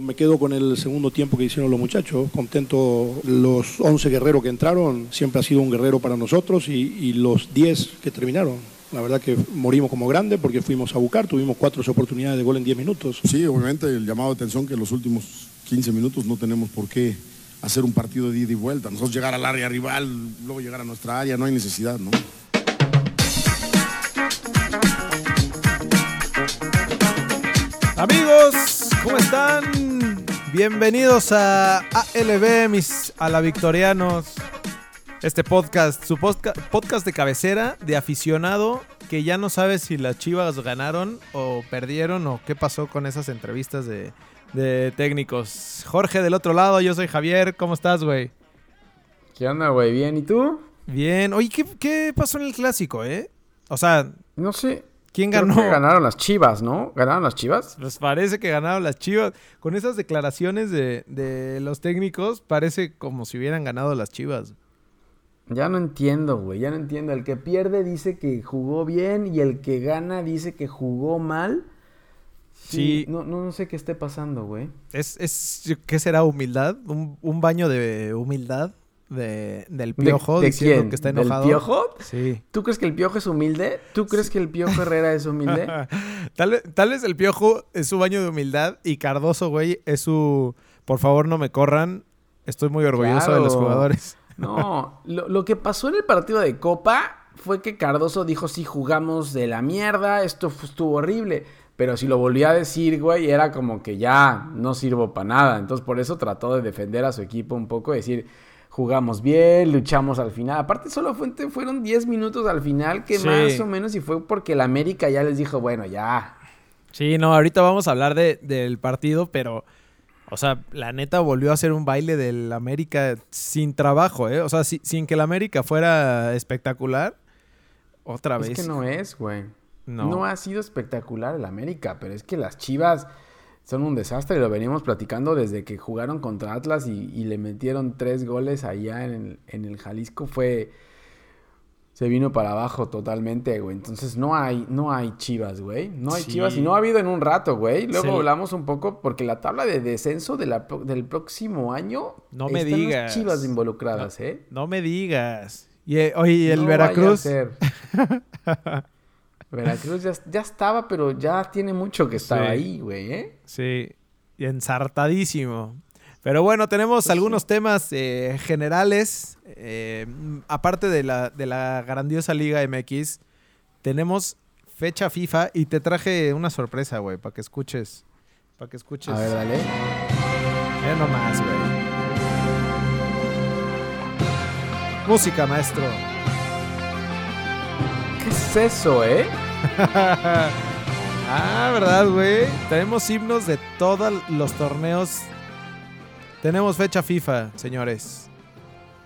Me quedo con el segundo tiempo que hicieron los muchachos, contento los 11 guerreros que entraron, siempre ha sido un guerrero para nosotros y, y los 10 que terminaron. La verdad que morimos como grandes porque fuimos a buscar, tuvimos cuatro oportunidades de gol en 10 minutos. Sí, obviamente el llamado de atención que en los últimos 15 minutos no tenemos por qué hacer un partido de ida y vuelta. Nosotros llegar al área rival, luego llegar a nuestra área, no hay necesidad, ¿no? Amigos, ¿cómo están? Bienvenidos a ALB, mis a la Victorianos. Este podcast, su podcast de cabecera de aficionado que ya no sabe si las chivas ganaron o perdieron o qué pasó con esas entrevistas de, de técnicos. Jorge del otro lado, yo soy Javier, ¿cómo estás, güey? ¿Qué onda, güey? ¿Bien? ¿Y tú? Bien. Oye, ¿qué, qué pasó en el clásico, eh? O sea, No sé. ¿Quién Creo ganó? que ganaron las chivas, ¿no? ¿Ganaron las chivas? Pues parece que ganaron las Chivas. Con esas declaraciones de, de los técnicos, parece como si hubieran ganado las Chivas. Ya no entiendo, güey. Ya no entiendo. El que pierde dice que jugó bien y el que gana dice que jugó mal. Sí. No, no, no sé qué esté pasando, güey. ¿Es, es qué será humildad? ¿Un, un baño de humildad de, del ¿De- piojo de diciendo quién? que está ¿Del enojado? piojo? Sí. ¿Tú crees que el piojo es humilde? ¿Tú crees que el piojo Herrera es humilde? tal, vez- tal vez el piojo es su baño de humildad y Cardoso, güey, es su por favor no me corran. Estoy muy orgulloso de los jugadores. No, lo, lo que pasó en el partido de Copa fue que Cardoso dijo, sí, jugamos de la mierda, esto estuvo horrible. Pero si lo volvía a decir, güey, era como que ya no sirvo para nada. Entonces por eso trató de defender a su equipo un poco, decir, jugamos bien, luchamos al final. Aparte solo fue- fueron 10 minutos al final, que Sí. más o menos, y fue porque el América ya les dijo, bueno, ya. Sí, no, ahorita vamos a hablar de- del partido, pero, o sea, la neta volvió a ser un baile del América sin trabajo, ¿eh? O sea, si- sin que el América fuera espectacular, otra Es vez. que no es, güey. No. No. ha sido espectacular el América, pero es que las Chivas son un desastre y lo venimos platicando desde que jugaron contra Atlas y, y le metieron tres goles allá en el, en el Jalisco. Fue. Se vino para abajo totalmente, güey. Entonces no hay, no hay Chivas, güey. No hay Sí. Chivas y no ha habido en un rato, güey. Luego Sí. hablamos un poco porque la tabla de descenso de la del próximo año. No me están las digas. Chivas involucradas, ¿eh? No me digas. Y, eh, oye, ¿y el No vaya a Veracruz. ser. Veracruz ya, ya estaba, pero ya tiene mucho que estaba Sí. ahí, güey, ¿eh? Sí, y ensartadísimo. Pero bueno, tenemos Pues algunos temas eh, generales. eh, aparte de la, de la grandiosa Liga MX, tenemos fecha FIFA y te traje una sorpresa, güey, para que escuches. Para que escuches. A ver, dale. Mira nomás, güey. Música, maestro. ¿Qué es eso, eh? ah, ¿verdad, güey? Tenemos himnos de todos los torneos. Tenemos fecha FIFA, señores.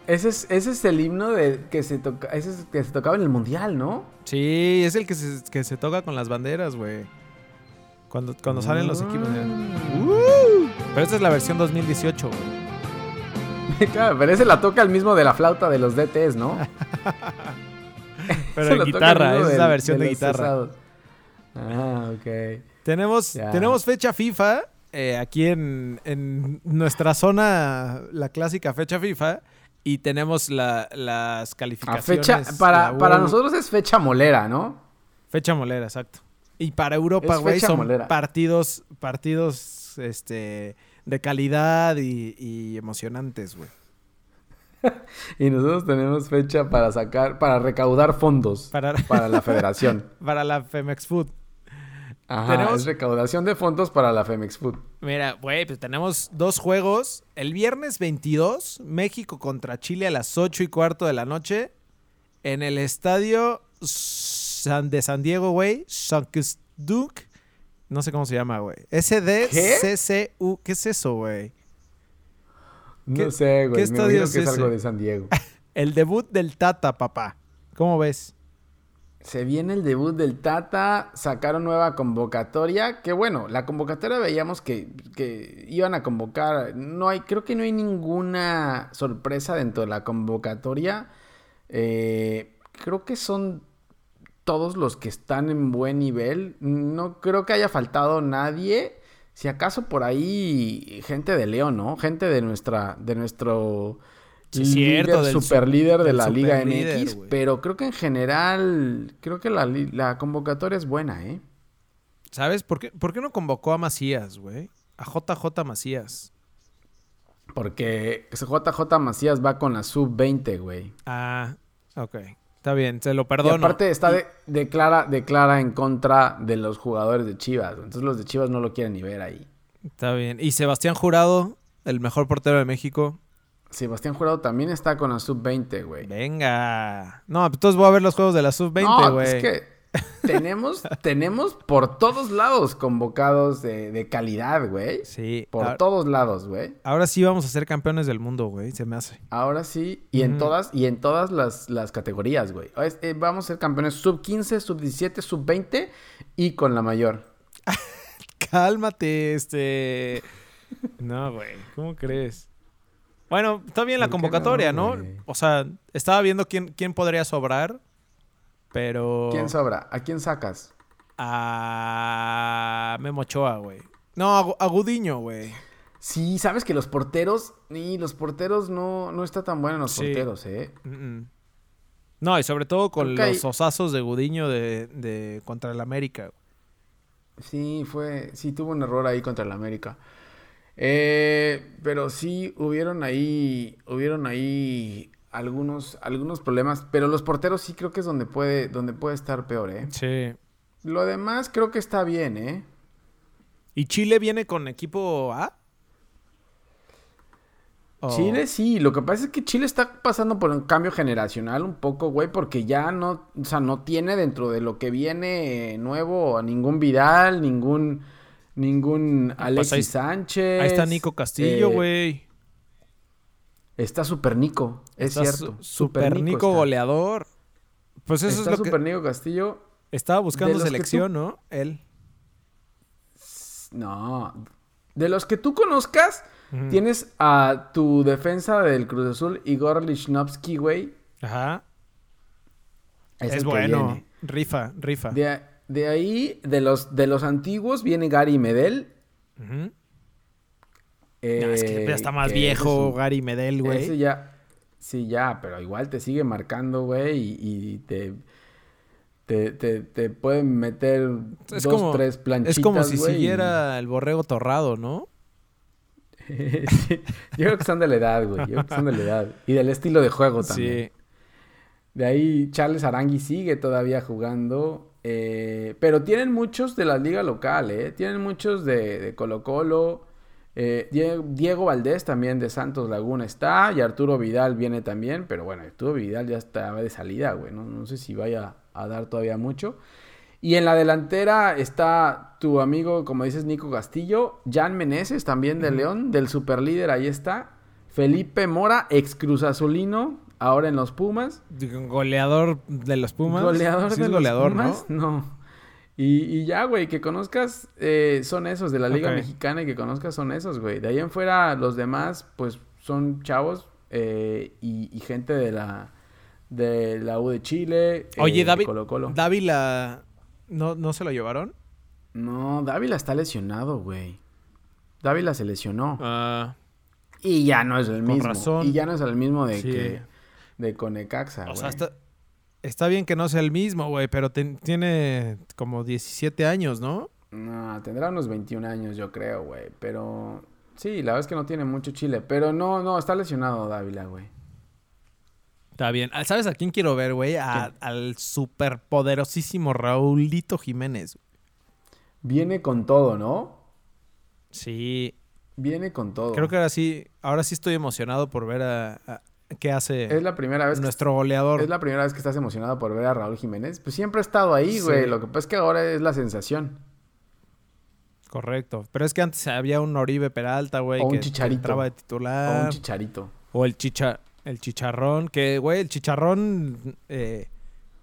Ese es, ese es el himno de que se toca, ese es que se tocaba en el mundial, ¿no? Sí, es el que se, que se toca con las banderas, güey. Cuando, cuando salen los equipos. Mm. ¡Uh! Pero esta es la versión 2018, güey. claro, pero ese la toca el mismo de la flauta de los DTs, ¿no? Pero en guitarra, es la versión de, guitarra. cesados. Ah, ok. Tenemos, tenemos fecha FIFA eh, aquí en, en nuestra zona, la clásica fecha FIFA. Y tenemos la- las A calificaciones. fecha, para, para nosotros es fecha molera, ¿no? Fecha molera, exacto. Y para Europa, güey, son molera. partidos, partidos este, de calidad y, y emocionantes, güey. Y nosotros tenemos fecha para sacar, para recaudar fondos Para, para la federación. para la Femex Food. Ajá, Tenemos- es recaudación de fondos para la Femex Food. Mira, güey, pues tenemos dos juegos. El viernes 22, México contra Chile a las 8 y cuarto de la noche. En el estadio San de San Diego, güey. Duke. No sé cómo se llama, güey. SDCCU. ¿Qué es eso, güey? No ¿Qué- sé, güey. qué me estadio imagino es que es algo de San Diego. El debut del Tata, papá. ¿Cómo ves? Se viene el debut del Tata, sacaron nueva convocatoria, que bueno, la convocatoria veíamos que, que iban a convocar, no hay, creo que no hay ninguna sorpresa dentro de la convocatoria. Eh, creo que son todos los que están en buen nivel. No creo que haya faltado nadie. Si acaso por ahí gente de León, ¿no? Gente de nuestra, de nuestro Sí, cierto, del super líder de la Liga MX, pero creo que en general, creo que la convocatoria es buena, ¿eh? ¿Sabes? ¿Por qué, ¿Por qué no convocó a Macías, güey? A JJ Macías. Porque JJ Macías va con la sub-20, güey. Ah, ok. Está bien, se lo Y perdono. aparte está de, declara, declara en contra de los jugadores de Chivas. Entonces los de Chivas no lo quieren ni ver ahí. Está bien. Y Sebastián Jurado, el mejor portero de México. Sebastián Jurado también está con la sub-20, güey. Venga. No, pues entonces voy a ver los juegos de la sub-20, No, güey. es que tenemos, tenemos por todos lados convocados de, de calidad, güey. Sí. Por ahora, todos lados, güey. ahora sí vamos a ser campeones del mundo, güey. Se me hace. Ahora sí, y en todas, y en todas las, las categorías, güey. Eh, vamos a ser campeones sub 15, sub 17, sub 20 y con la mayor. Cálmate, este. No, güey. ¿Cómo crees? Bueno, está bien la ¿Por qué convocatoria, no, ¿no? O sea, estaba viendo quién, quién podría sobrar. Pero. ¿Quién sobra? ¿A quién sacas? A Memo Ochoa, güey. No, a, Gu- a Gudiño, güey. Sí, sabes que los porteros, y los porteros no, no está tan bueno los Sí. porteros, ¿eh? No, y sobre todo con los osazos de Gudiño de, de contra el América. Sí, fue, sí tuvo un error ahí contra el América. Eh, pero sí hubieron ahí, hubieron ahí algunos, algunos problemas. Pero los porteros sí creo que es donde puede, donde puede estar peor, ¿eh? Sí. Lo demás creo que está bien, ¿eh? ¿Y Chile viene con equipo A? ¿O- Chile sí, lo que pasa es que Chile está pasando por un cambio generacional un poco, güey, porque ya no, o sea, no tiene dentro de lo que viene nuevo a ningún Vidal, ningún, ningún Alexis Pues ahí- Sánchez. Ahí está Nico Castillo, eh, güey. Está Super Nico, es Está cierto. su- Super Nico está. goleador. Pues eso está es lo Super que Nico Castillo. estaba buscando selección, ¿no? Él. No. De los que tú conozcas, tienes a tu defensa del Cruz Azul, Igor Lichnowsky, güey. Ajá. Es, Es, bueno. viene. Rifa, rifa. De, de ahí, de los, de los antiguos, viene Gary Medel. Ujú. No, eh, es que ya está más que viejo ese es un- Gary Medel, Ese güey. ya, sí, ya, pero igual te sigue marcando, güey, y, y te, te, te, te pueden meter Es dos, como, tres planchitas, es como si güey, y- siguiera el borrego torrado, ¿no? Sí, Yo creo que son de la edad, güey, yo creo que son de la edad. Y del estilo de juego también. Sí. De ahí Charles Arangui sigue todavía jugando. eh, pero tienen muchos de la liga local, ¿eh? Tienen muchos de, de Colo Colo. Eh, Die- Diego Valdés también de Santos Laguna está. Y Arturo Vidal viene también. Pero bueno, Arturo Vidal ya está de salida, güey. No, no sé si vaya a dar todavía mucho. Y en la delantera está tu amigo, como dices, Nico Castillo. Jan Meneses también de León, del superlíder, ahí está. Felipe Mora, ex Cruz Azulino, ahora en los Pumas. Goleador de los Pumas. Goleador Sí de es los goleador, Pumas, ¿no? Y, y ya, güey, que conozcas eh, son esos de la Liga. Mexicana y que conozcas son esos, güey. De ahí en fuera, los demás, pues son chavos eh, y, y gente de la, de la U de Chile. eh, Oye, de David, Colo Colo. Dávila, ¿no, ¿no se lo llevaron? No, Dávila está lesionado, güey. Dávila se lesionó. Ah, Y ya no es el Con mismo. razón. Y ya no es el mismo de Sí. que de Conecaxa, o güey. sea, está, está bien que no sea el mismo, güey, pero ten- tiene como 17 años, ¿no? No, tendrá unos 21 años, yo creo, güey. Pero sí, la verdad es que no tiene mucho chile. Pero no, no, está lesionado Dávila, güey. Está bien. Ah, ¿Sabes a quién quiero ver, güey? Al superpoderosísimo Raulito Jiménez. Viene con todo, ¿no? Sí, Viene con todo. creo que ahora sí, ahora sí estoy emocionado por ver a, a- qué hace es la primera vez que nuestro goleador. es la primera vez que estás emocionado por ver a Raúl Jiménez. Pues siempre ha estado ahí, Sí. güey. Lo que pasa es que ahora es la sensación. Correcto. Pero es que antes había un Oribe Peralta, güey, O un que, que Chicharito. entraba de O titular. un chicharito. O el chicha, el chicharrón, que, güey, el chicharrón eh,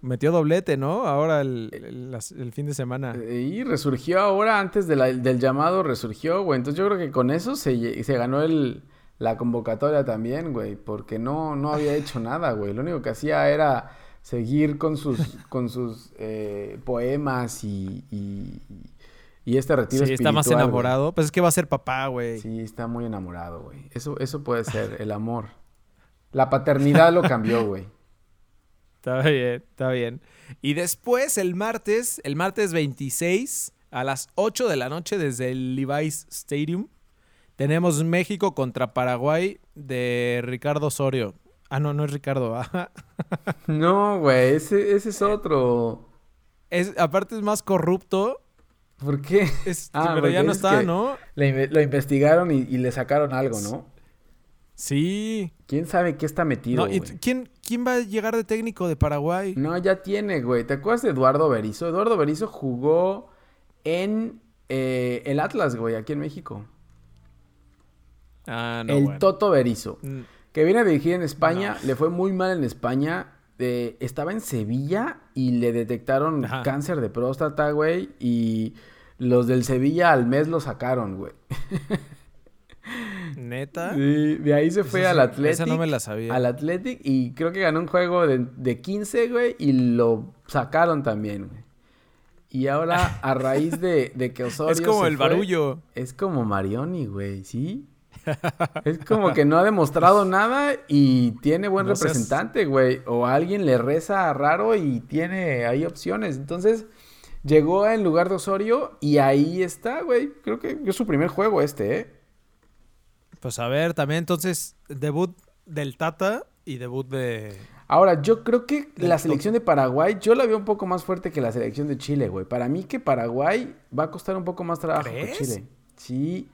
metió doblete, ¿no? Ahora el, el- fin de semana. Eh, Y resurgió ahora, antes de la- del llamado, resurgió, güey. Entonces yo creo que con eso se, se ganó el, la convocatoria también, güey. Porque no, no había hecho nada, güey. Lo único que hacía era seguir con sus, con sus eh, poemas y, y- Y este retiro Sí, está más güey. enamorado. Pues es que va a ser papá, güey. Sí, está muy enamorado, güey. Eso, eso puede ser, el amor. La paternidad lo cambió, güey. Está bien, está bien. Y después, el martes, el martes 26, a las 8 de la noche, desde el Levi's Stadium, tenemos México contra Paraguay de Ricardo Osorio. Ah, no, no es Ricardo. ajá. No, güey, ese, ese es otro. Es, aparte es más corrupto. ¿Por qué? Es- Ah, pero ya no es está, ¿no? Le lo investigaron y, y le sacaron algo, ¿no? Sí. ¿Quién sabe qué está metido, No. ¿quién, ¿Quién va a llegar de técnico de Paraguay? No, ya tiene, güey. ¿Te acuerdas de Eduardo Berizo? Eduardo Berizo jugó en eh, el Atlas, güey, aquí en México. Ah, no, el bueno. Toto Berizo. Mm, Que viene a dirigir en España, le fue muy mal en España. eh, estaba en Sevilla y le detectaron Ajá. cáncer de próstata, güey. Y los del Sevilla al mes lo sacaron, güey. ¿Neta? Sí, de ahí se fue Esa al Athletic. esa no me la sabía. Al Athletic y creo que ganó un juego de, de 15, güey, y lo sacaron también, güey. Y ahora, a raíz de, de que Osorio Es como se el fue, barullo. Es como Marioni, güey, ¿sí? Es como que no ha demostrado nada y tiene buen No representante, güey. O alguien le reza raro y tiene ahí opciones. Entonces, llegó en lugar de Osorio y ahí está, güey. Creo que es su primer juego este, ¿eh? Pues a ver, también entonces, debut del Tata y debut de... Ahora, yo creo que la selección de Paraguay, yo la veo un poco más fuerte que la selección de Chile, güey. Para mí que Paraguay va a costar un poco más trabajo ¿Crees? que Chile. Sí.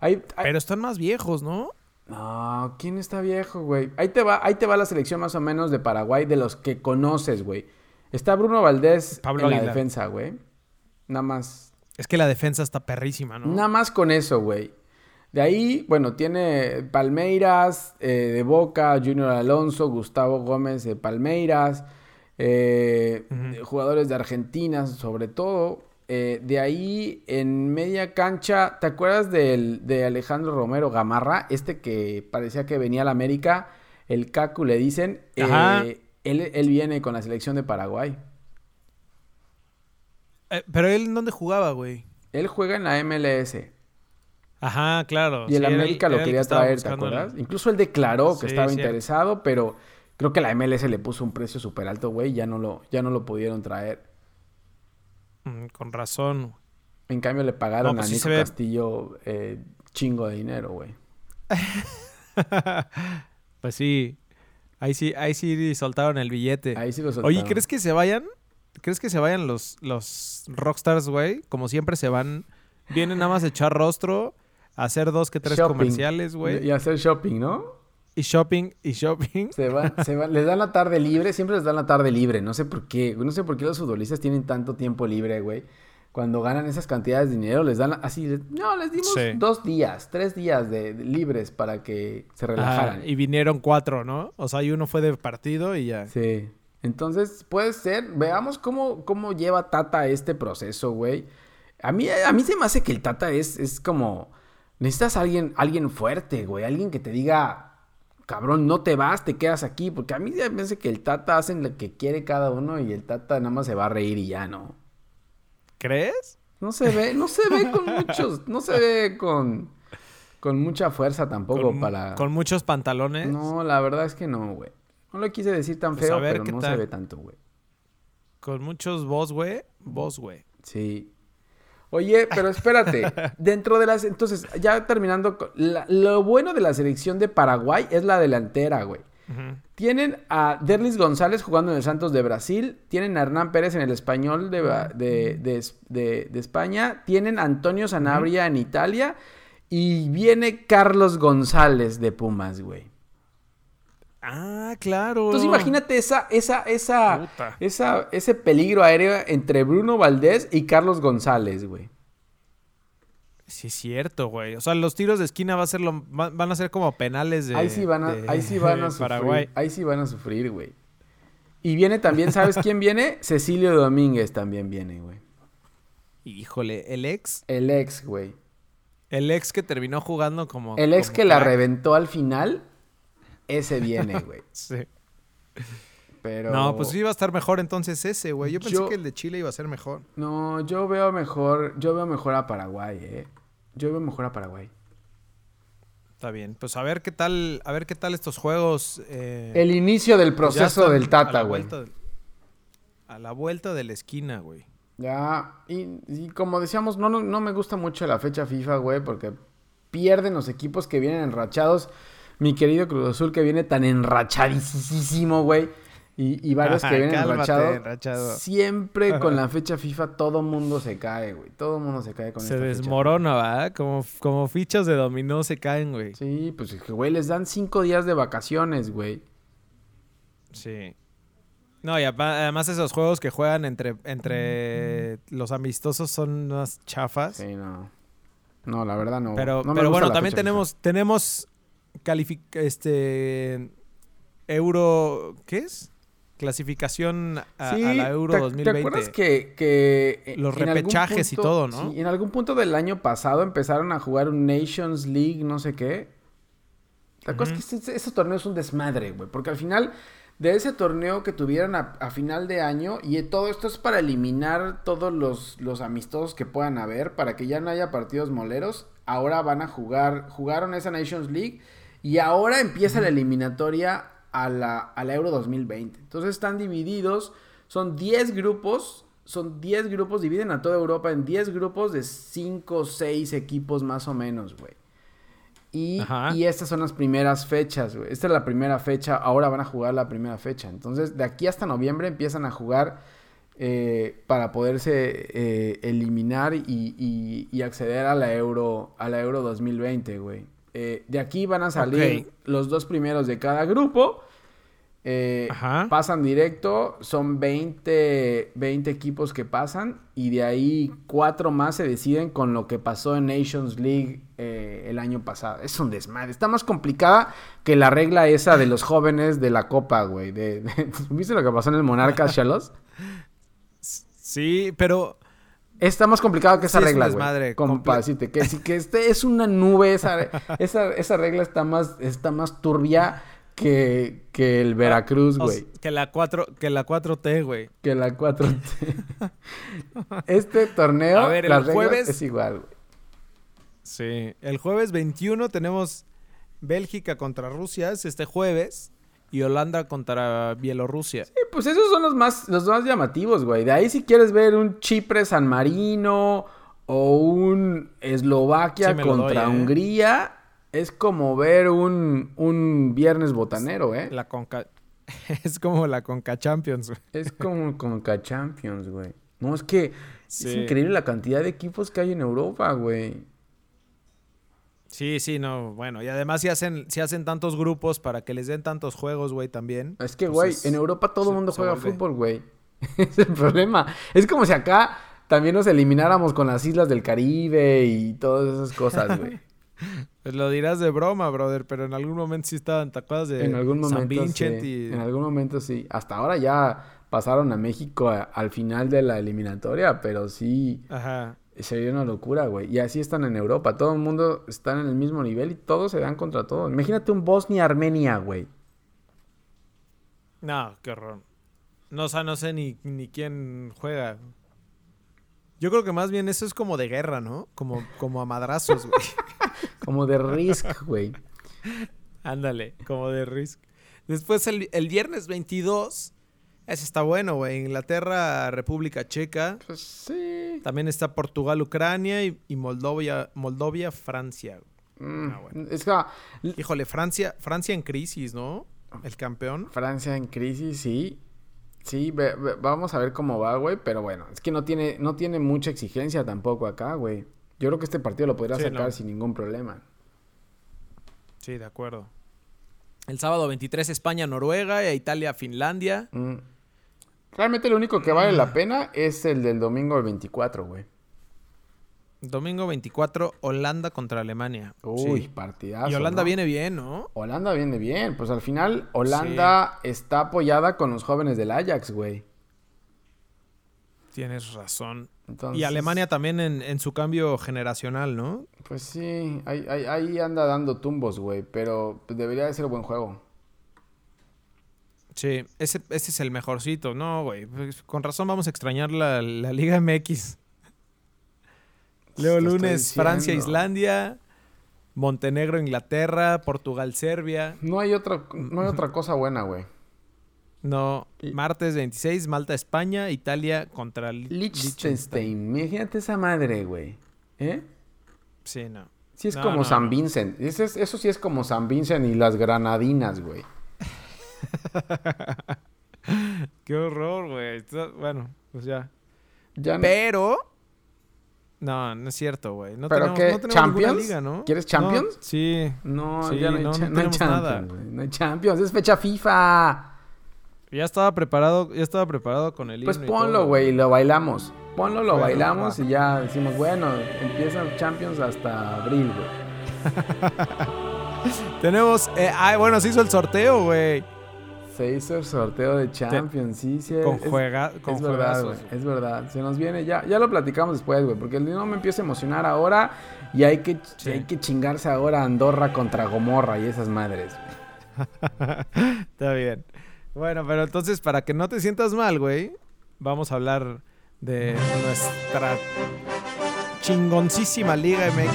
Hay, hay- Pero están más viejos, ¿no? No, ¿quién está viejo, güey? Ahí te va, ahí te va la selección más o menos de Paraguay de los que conoces, güey. Está Bruno Valdés Pablo en la defensa, güey. Nada más. Es que la defensa está perrísima, ¿no? Nada más con eso, güey. De ahí, bueno, tiene Palmeiras eh, de Boca, Junior Alonso, Gustavo Gómez de Palmeiras, eh, jugadores de Argentina sobre todo. Eh, de ahí, en media cancha, ¿te acuerdas del, de Alejandro Romero Gamarra? Este que parecía que venía a la América, el Cacu le dicen. Eh, él, él viene con la selección de Paraguay. Eh, pero él, ¿en dónde jugaba, güey? Él juega en la MLS. Ajá, claro. Y el sí, América era lo quería que traer, ¿te el- acuerdas? Incluso él declaró que Sí, estaba interesado, pero creo que la MLS le puso un precio súper alto, güey, ya no lo, ya no lo pudieron traer. Mm, con razón. En cambio le pagaron No, pues a sí Nico ve- Castillo eh, chingo de dinero, güey. pues sí. Ahí sí, ahí sí soltaron el billete. Ahí sí lo Oye. ¿crees que se vayan? ¿Crees que se vayan los, los rockstars, güey? Como siempre se van, vienen nada más a echar rostro, a hacer dos que tres Shopping. comerciales, güey. Y hacer shopping, ¿no? Y shopping, y shopping. Se van, se van, les dan la tarde libre, siempre les dan la tarde libre, no sé por qué, no sé por qué los futbolistas tienen tanto tiempo libre, güey. Cuando ganan esas cantidades de dinero, les dan la- así, no, les dimos Sí. dos días, tres días de, de libres para que se relajaran. Y vinieron cuatro, ¿no? O sea, y uno fue de partido y ya. Sí. Entonces, puede ser. Veamos cómo, cómo lleva Tata este proceso, güey. A mí, a mí se me hace que el Tata es, es como. Necesitas a alguien, alguien fuerte, güey. Alguien que te diga, cabrón, no te vas, te quedas aquí. Porque a mí me hace que el Tata hace lo que quiere cada uno y el Tata nada más se va a reír y ya, ¿no? ¿Crees? No se ve, no se ve con muchos, no se ve con, con mucha fuerza tampoco Con, para. con muchos pantalones. No, la verdad es que no, güey. No lo quise decir tan Pues feo, pero no se ve tanto, güey. Con muchos vos, güey. Vos, güey. Sí. Oye, pero espérate. Dentro de las. Entonces, ya terminando. con- la- lo bueno de la selección de Paraguay es la delantera, güey. Tienen a Derlis González jugando en el Santos de Brasil. Tienen a Hernán Pérez en el Español de- de- de- de España. Tienen a Antonio Sanabria en Italia. Y viene Carlos González de Pumas, güey. Ah, claro. Entonces imagínate esa, esa, esa, Puta. esa, ese peligro aéreo entre Bruno Valdés y Carlos González, güey. Sí, es cierto, güey. O sea, los tiros de esquina va a ser lo- va- van a ser como penales de. ahí sí van a, de- ahí sí van a sufrir. Paraguay. Ahí sí van a sufrir, güey. Y viene también, ¿sabes quién viene? Cecilio Domínguez también viene, güey. Híjole, el ex. El ex, güey. El ex que terminó jugando como. El ex como que la reventó al final, ese viene, güey. Sí. Pero... No, pues iba a estar mejor entonces ese, güey. Yo pensé Yo- que el de Chile iba a ser mejor. No, yo veo mejor, yo veo mejor a Paraguay, eh. Yo veo mejor a Paraguay. Está bien. Pues a ver qué tal, a ver qué tal estos juegos. eh, El inicio del proceso del Tata, güey. A la vuelta de la esquina, güey. Ya, y, y como decíamos, no, no, no me gusta mucho la fecha FIFA, güey, porque pierden los equipos que vienen enrachados. Mi querido Cruz Azul que viene tan enrachadísimo, güey. Y, y varios que vienen enrachados. enrachado. Siempre con la fecha FIFA todo mundo se cae, güey. Todo mundo se cae con Se esta fecha. desmorona, ¿va? Como, como fichas de dominó se caen, güey. Sí, pues es que, güey, les dan cinco días de vacaciones, güey. Sí. No, y además esos juegos que juegan entre, entre los amistosos son unas chafas. Sí, no. No, la verdad no. Pero, no pero bueno, también tenemos, tenemos este euro, ¿qué es? Clasificación a, Sí, a la Euro ¿te, 2020. ¿Te acuerdas que, que Los repechajes y todo, ¿no? sí, en algún punto del año pasado empezaron a jugar un Nations League, no sé qué. La cosa es que ese, ese torneo es un desmadre, güey. Porque al final de ese torneo que tuvieron a, a final de año, y todo esto es para eliminar todos los, los amistosos que puedan haber, para que ya no haya partidos moleros. Ahora van a jugar, jugaron esa Nations League y ahora empieza la eliminatoria a la, a la Euro 2020. Entonces están divididos, son 10 grupos, son 10 grupos, dividen a toda Europa en 10 grupos de 5 o 6 equipos más o menos, güey. Y, estas son las primeras fechas, güey. Esta es la primera fecha, ahora van a jugar la primera fecha. Entonces, de aquí hasta noviembre empiezan a jugar eh, para poderse eh, eliminar y, y- y acceder a la Euro, a la Euro 2020, güey. Eh, de aquí van a salir los dos primeros de cada grupo. Eh, Ajá. pasan directo, son 20, 20 equipos que pasan y de ahí cuatro más se deciden con lo que pasó en Nations League eh, el año pasado. Es un desmadre, está más complicada que la regla esa de los jóvenes de la Copa, güey. De, de- ¿Viste lo que pasó en el Monarcas, Chalos? Sí, pero Está más complicado que esa Sí, es regla, güey. Como comple- para decirte que, sí, que este es una nube, esa, esa, esa regla está más, está más turbia que, que el Veracruz, güey. que la 4 que la 4T, güey. Que la 4T. este torneo, A ver, el jueves- es igual, güey. Sí, el jueves 21 tenemos Bélgica contra Rusia, es este jueves, y Holanda contra Bielorrusia. Sí, pues esos son los más, los más llamativos, güey. De ahí si quieres ver un Chipre San Marino o un Eslovaquia Sí contra doy, ¿eh? Hungría, es como ver un, un viernes botanero, ¿eh? La Conca es como la Conca Champions. güey. Es como Conca Champions, güey. No, es que es increíble la cantidad de equipos que hay en Europa, güey. Sí, sí, no, bueno, y además si hacen si hacen tantos grupos para que les den tantos juegos, güey, también. Es que, pues güey, en Europa todo el mundo juega vuelve- fútbol, güey. es el problema. Es como si acá también nos elimináramos con las islas del Caribe y todas esas cosas, güey. Pues lo dirás de broma, brother, pero en algún momento sí estaban, ¿te acuerdas de en algún San momento Vincent sí. y- En algún momento sí. Hasta ahora ya pasaron a México a- al final de la eliminatoria, pero sí Ajá. Sería una locura, güey. Y así están en Europa. Todo el mundo está en el mismo nivel y todos se dan contra todos. Imagínate un Bosnia-Armenia, güey. No, qué horror. No, o sea, no sé ni, ni quién juega. Yo creo que más bien eso es como de guerra, ¿no? Como, como a madrazos, güey. Como de Risk, güey. Ándale, como de Risk. Después el, el viernes 22, ese está bueno, güey. Inglaterra, República Checa. Pues sí. También está Portugal, Ucrania y, y Moldovia, Moldovia, Francia. Mm, Ah, bueno. Es que ah, Híjole, Francia, Francia en crisis, ¿no? El campeón. Francia en crisis, sí. Sí, ve- ve- vamos a ver cómo va, güey. Pero bueno, es que no tiene, no tiene mucha exigencia tampoco acá, güey. Yo creo que este partido lo podría Sí, sacar no. sin ningún problema. Sí, de acuerdo. El sábado 23 España, Noruega e Italia, Finlandia. Mm. Realmente lo único que vale la pena es el del domingo el 24, güey. Domingo 24 Holanda contra Alemania. Uy, Sí. partidazo. Y Holanda ¿no? viene bien, ¿no? Holanda viene bien. Pues al final, Holanda está apoyada con los jóvenes del Ajax, güey. Tienes razón. Entonces, Y Alemania también en, en su cambio generacional, ¿no? Pues sí, ahí, ahí- ahí anda dando tumbos, güey. Pero debería de ser buen juego. Sí, ese, ese es el mejorcito. No, güey. pues, Con razón vamos a extrañar la, la Liga MX. Estoy lunes, Francia. Islandia. Montenegro, Inglaterra. Portugal, Serbia. No hay otra, no hay otra cosa buena, güey. No, martes 26, Malta, España. Italia contra Li- Liechtenstein. Imagínate esa madre, güey. ¿Eh? Sí, no. Sí es No, como no, San no. Vincent. Es- eso sí es como San Vincent y las granadinas, güey. Qué horror, güey. Bueno, pues ya. Ya Pero. No, no es cierto, güey. No ¿Pero tenemos, qué? no tenemos ninguna ¿Champions? liga, ¿no? ¿Quieres Champions? sí. No, Sí, ya no hay, no, cha- hay nada. Champions. No hay Champions. Es fecha FIFA. Ya estaba preparado, ya estaba preparado con el Pues himno ponlo, güey, y lo bailamos. Ponlo, lo Bueno, bailamos va. y ya decimos, bueno, empiezan Champions hasta abril, güey. Tenemos, eh, ah, bueno, se hizo el sorteo, güey. Se hizo el sorteo de Champions, sí, sí. Con es- juega, con es verdad, güey. Es verdad. Se nos viene ya. Ya lo platicamos después, güey. Porque no me empieza a emocionar ahora. Y hay que, Sí. hay que chingarse ahora Andorra contra Gomorra y esas madres. Está bien. Bueno, pero entonces, para que no te sientas mal, güey, vamos a hablar de nuestra chingoncísima Liga MX.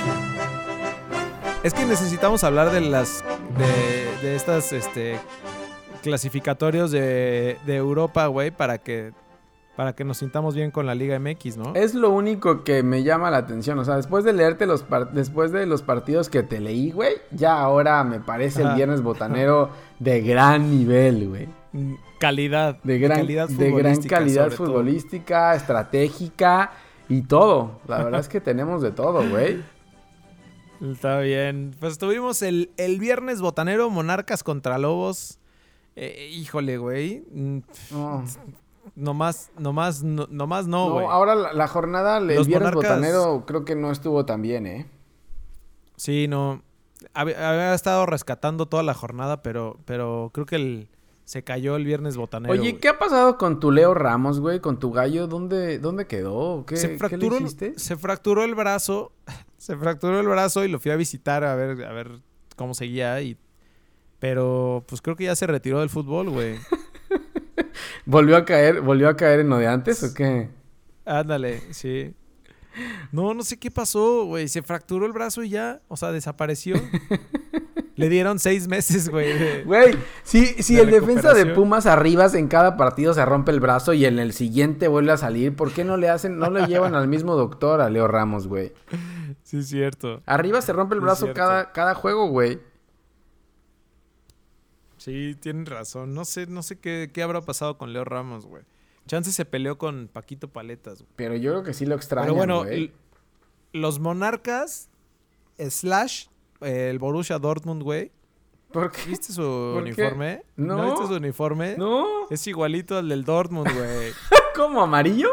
Es que necesitamos hablar de las. de, de estas este, clasificatorios de, de Europa, güey, para que. Para que nos sintamos bien con la Liga MX, ¿no? Es lo único que me llama la atención. O sea, después de leerte los después de los partidos que te leí, güey, ya ahora me parece el viernes botanero de gran nivel, güey. Calidad. De gran, calidad de gran futbolística, calidad todo. futbolística, estratégica y todo. La verdad es que tenemos de todo, güey. Está bien. Pues tuvimos el, el viernes botanero, Monarcas contra Lobos. Eh, híjole, güey. No. Nomás, nomás, no, nomás no, No, güey. ahora la, la jornada, el Los viernes Monarcas- botanero, creo que no estuvo tan bien, ¿eh? Sí, no. Había, había estado rescatando toda la jornada, pero, pero creo que el, se cayó el viernes botanero. Oye, güey. ¿qué ha pasado con tu Leo Ramos, güey? Con tu gallo, ¿dónde, dónde quedó? ¿Qué, se ¿qué le fracturó, hiciste? se fracturó el brazo. Se fracturó el brazo y lo fui a visitar a ver, a ver cómo seguía. Y, pero pues creo que ya se retiró del fútbol, güey. ¿Volvió a caer, volvió a caer en lo de antes o qué? Ándale, sí. No, no sé qué pasó, güey. Se fracturó el brazo y ya, o sea, desapareció. Le dieron seis meses, güey. Güey, si, si De el defensa de. Pumas Arribas en cada partido se rompe el brazo y en el siguiente vuelve a salir, ¿por qué no le hacen, no le llevan al mismo doctor a Leo Ramos, güey? Sí, es cierto. Arriba se rompe el brazo cada, cada juego, güey. Sí, tienen razón. No sé, no sé qué, qué habrá pasado con Leo Ramos, güey. Chance se peleó con Paquito Paletas, güey. Pero yo creo que sí lo extrañan, Pero bueno, los Monarcas slash el Borussia Dortmund, güey. ¿Por qué? ¿Viste su ¿Por qué? uniforme? No. viste su uniforme? ¿No? Es igualito al del Dortmund, güey. ¿Cómo, amarillo?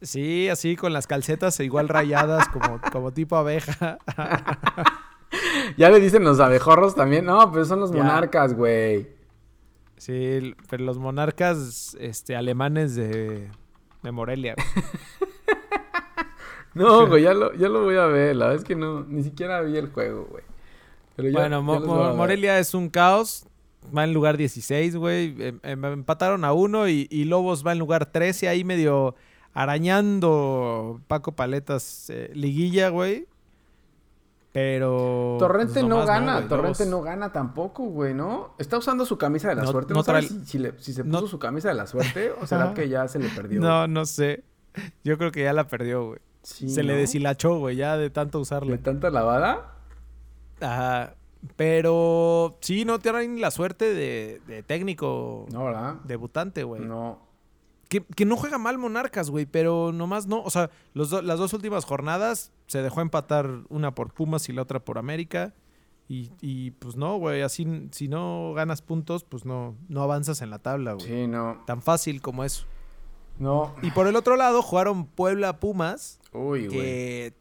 Sí, así con las calcetas igual rayadas como, como tipo abeja. Ya le dicen los abejorros también. No, pero son los Ya. monarcas, güey. Sí, pero los monarcas este, alemanes de, de Morelia. güey. No, güey, ya lo, ya lo voy a ver. La verdad es que no, ni siquiera vi el juego, güey. Pero ya- bueno, ya Mo- Mo-. Morelia es un caos. Va en lugar 16, güey. Em- empataron a uno y, y Lobos va en lugar 13. Ahí medio arañando Paco Paletas eh, liguilla, güey. Pero... Torrente pues, no gana. Torrente Lobos- no gana tampoco, güey, ¿no? Está usando su camisa de la No- suerte. no ¿No, sabes trae- si, si le- si se no- puso su camisa de la suerte o será que ya se le perdió? No, no sé. Yo creo que ya la perdió, güey. Sí, Se le deshilachó, güey, ya de tanto usarla. ¿De tanta lavada? Ajá. Pero sí, no tienen la suerte de, de técnico No, ¿verdad? debutante, güey. No. Que, que no juega mal Monarcas, güey, pero nomás no. O sea, los do- las dos últimas jornadas se dejó empatar una por Pumas y la otra por América. Y, y, pues no, güey, así si no ganas puntos, pues no, no avanzas en la tabla, güey. Sí, no. Tan fácil como eso. No. Y por el otro lado jugaron Puebla Pumas, Uy, güey. que...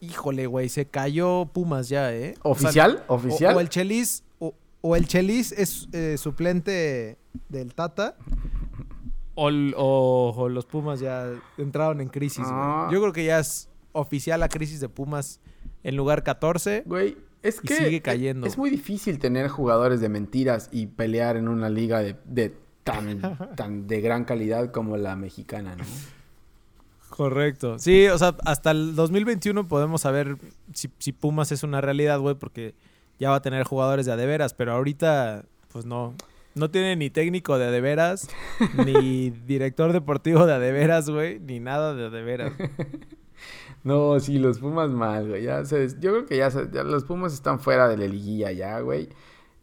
Híjole, güey, se cayó Pumas ya, ¿eh? O sea, ¿Oficial? o- ¿Oficial? O, el Chelis, o, o el Chelis es eh, suplente del Tata. O, o- o los Pumas ya entraron en crisis, güey. Ah. Yo creo que ya es oficial la crisis de Pumas en lugar 14. Güey, Es y que sigue cayendo. Es muy difícil tener jugadores de mentiras y pelear en una liga de, de tan, tan de gran calidad como la mexicana, ¿no? Correcto. Sí, o sea, hasta el 2021 podemos saber si, si Pumas es una realidad, güey, porque ya va a tener jugadores de a de veras, pero ahorita, pues no. No tiene ni técnico de a de veras, ni director deportivo de a de veras, güey, ni nada de a de veras. No, sí, los Pumas mal, güey. Ya se- yo creo que ya, se- ya los Pumas están fuera de la liguilla ya, güey.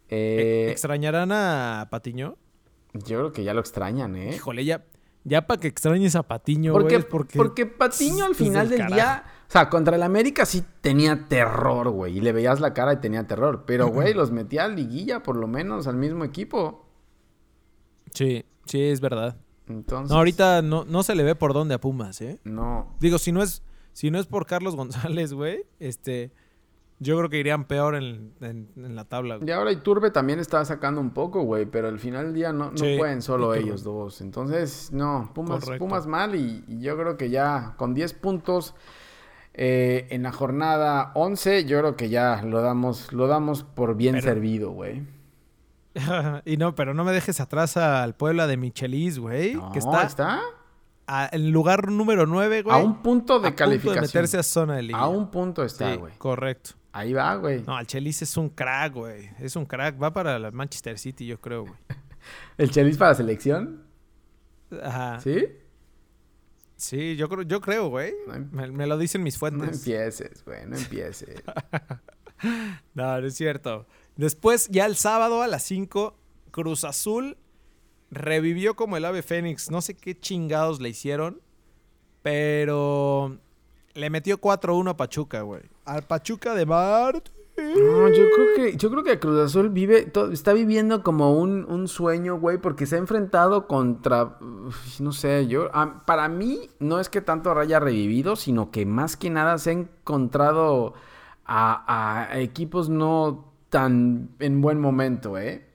Eh, ¿Extrañarán a Patiño? Yo creo que ya lo extrañan, ¿eh? Híjole, ya, ya para que extrañes a Patiño, Porque, güey. porque, Porque, Patiño al final del del día, o sea, contra el América sí tenía terror, güey. Y le veías la cara y tenía terror. Pero, güey, los metía a liguilla, por lo menos, al mismo equipo. Sí, sí, es verdad. Entonces. No, ahorita no, no se le ve por dónde a Pumas, ¿eh? No. Digo, si no es, si no es por Carlos González, güey, este, yo creo que irían peor en, en- en la tabla. güey. Y ahora Iturbe también está sacando un poco, güey. Pero al final del día no, no Sí, pueden solo Iturbe. ellos dos. Entonces, no. Pumas, Correcto. Pumas mal. Y, y yo creo que ya con 10 puntos. eh, en la jornada 11, yo creo que ya lo damos, lo damos por bien Pero- servido, güey. y no, pero no me dejes atrás al Puebla de Michelis, güey, No, que está, está a- en lugar número 9, güey. a un punto de a punto calificación. meterse a zona de liga. A un punto está, Sí, güey. correcto. Ahí va, güey. No, el Chelis es un crack, güey. Es un crack. Va para la Manchester City, yo creo, güey. ¿El Chelis para selección? Ajá. Sí, ¿Sí? yo creo, yo creo, güey. No em- Me, me lo dicen mis No fuentes. empieces, güey. No empieces. No, no es cierto. Después, ya el sábado a las 5, Cruz Azul revivió como el ave fénix. No sé qué chingados le hicieron, pero le metió 4-1 a Pachuca, güey. Al Pachuca de Marte. No, yo creo que, yo creo que Cruz Azul vive, to- está viviendo como un, un sueño, güey, porque se ha enfrentado contra, uf, no sé, yo, a- para mí no es que tanto haya revivido, sino que más que nada se ha encontrado a, a equipos no tan en buen momento, ¿eh?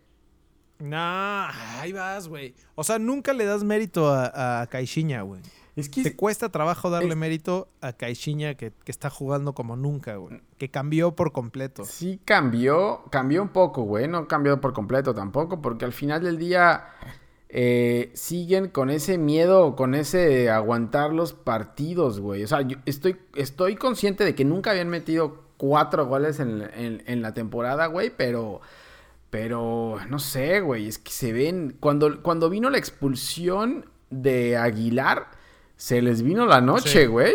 Nah, ahí vas, güey. O sea, nunca le das mérito a, a Caixinha, güey. Es que Te cuesta trabajo darle es- mérito a Caixinha que, que está jugando como nunca, güey. Que cambió por completo. Sí cambió, cambió un poco, güey, no cambió por completo tampoco, porque al final del día eh, siguen con ese miedo, con ese aguantar los partidos, güey. O sea, yo estoy, estoy consciente de que nunca habían metido cuatro goles en, en- en la temporada, güey, pero, pero, no sé, güey, es que se ven, cuando, cuando vino la expulsión de Aguilar, se les vino la noche, Sí. güey.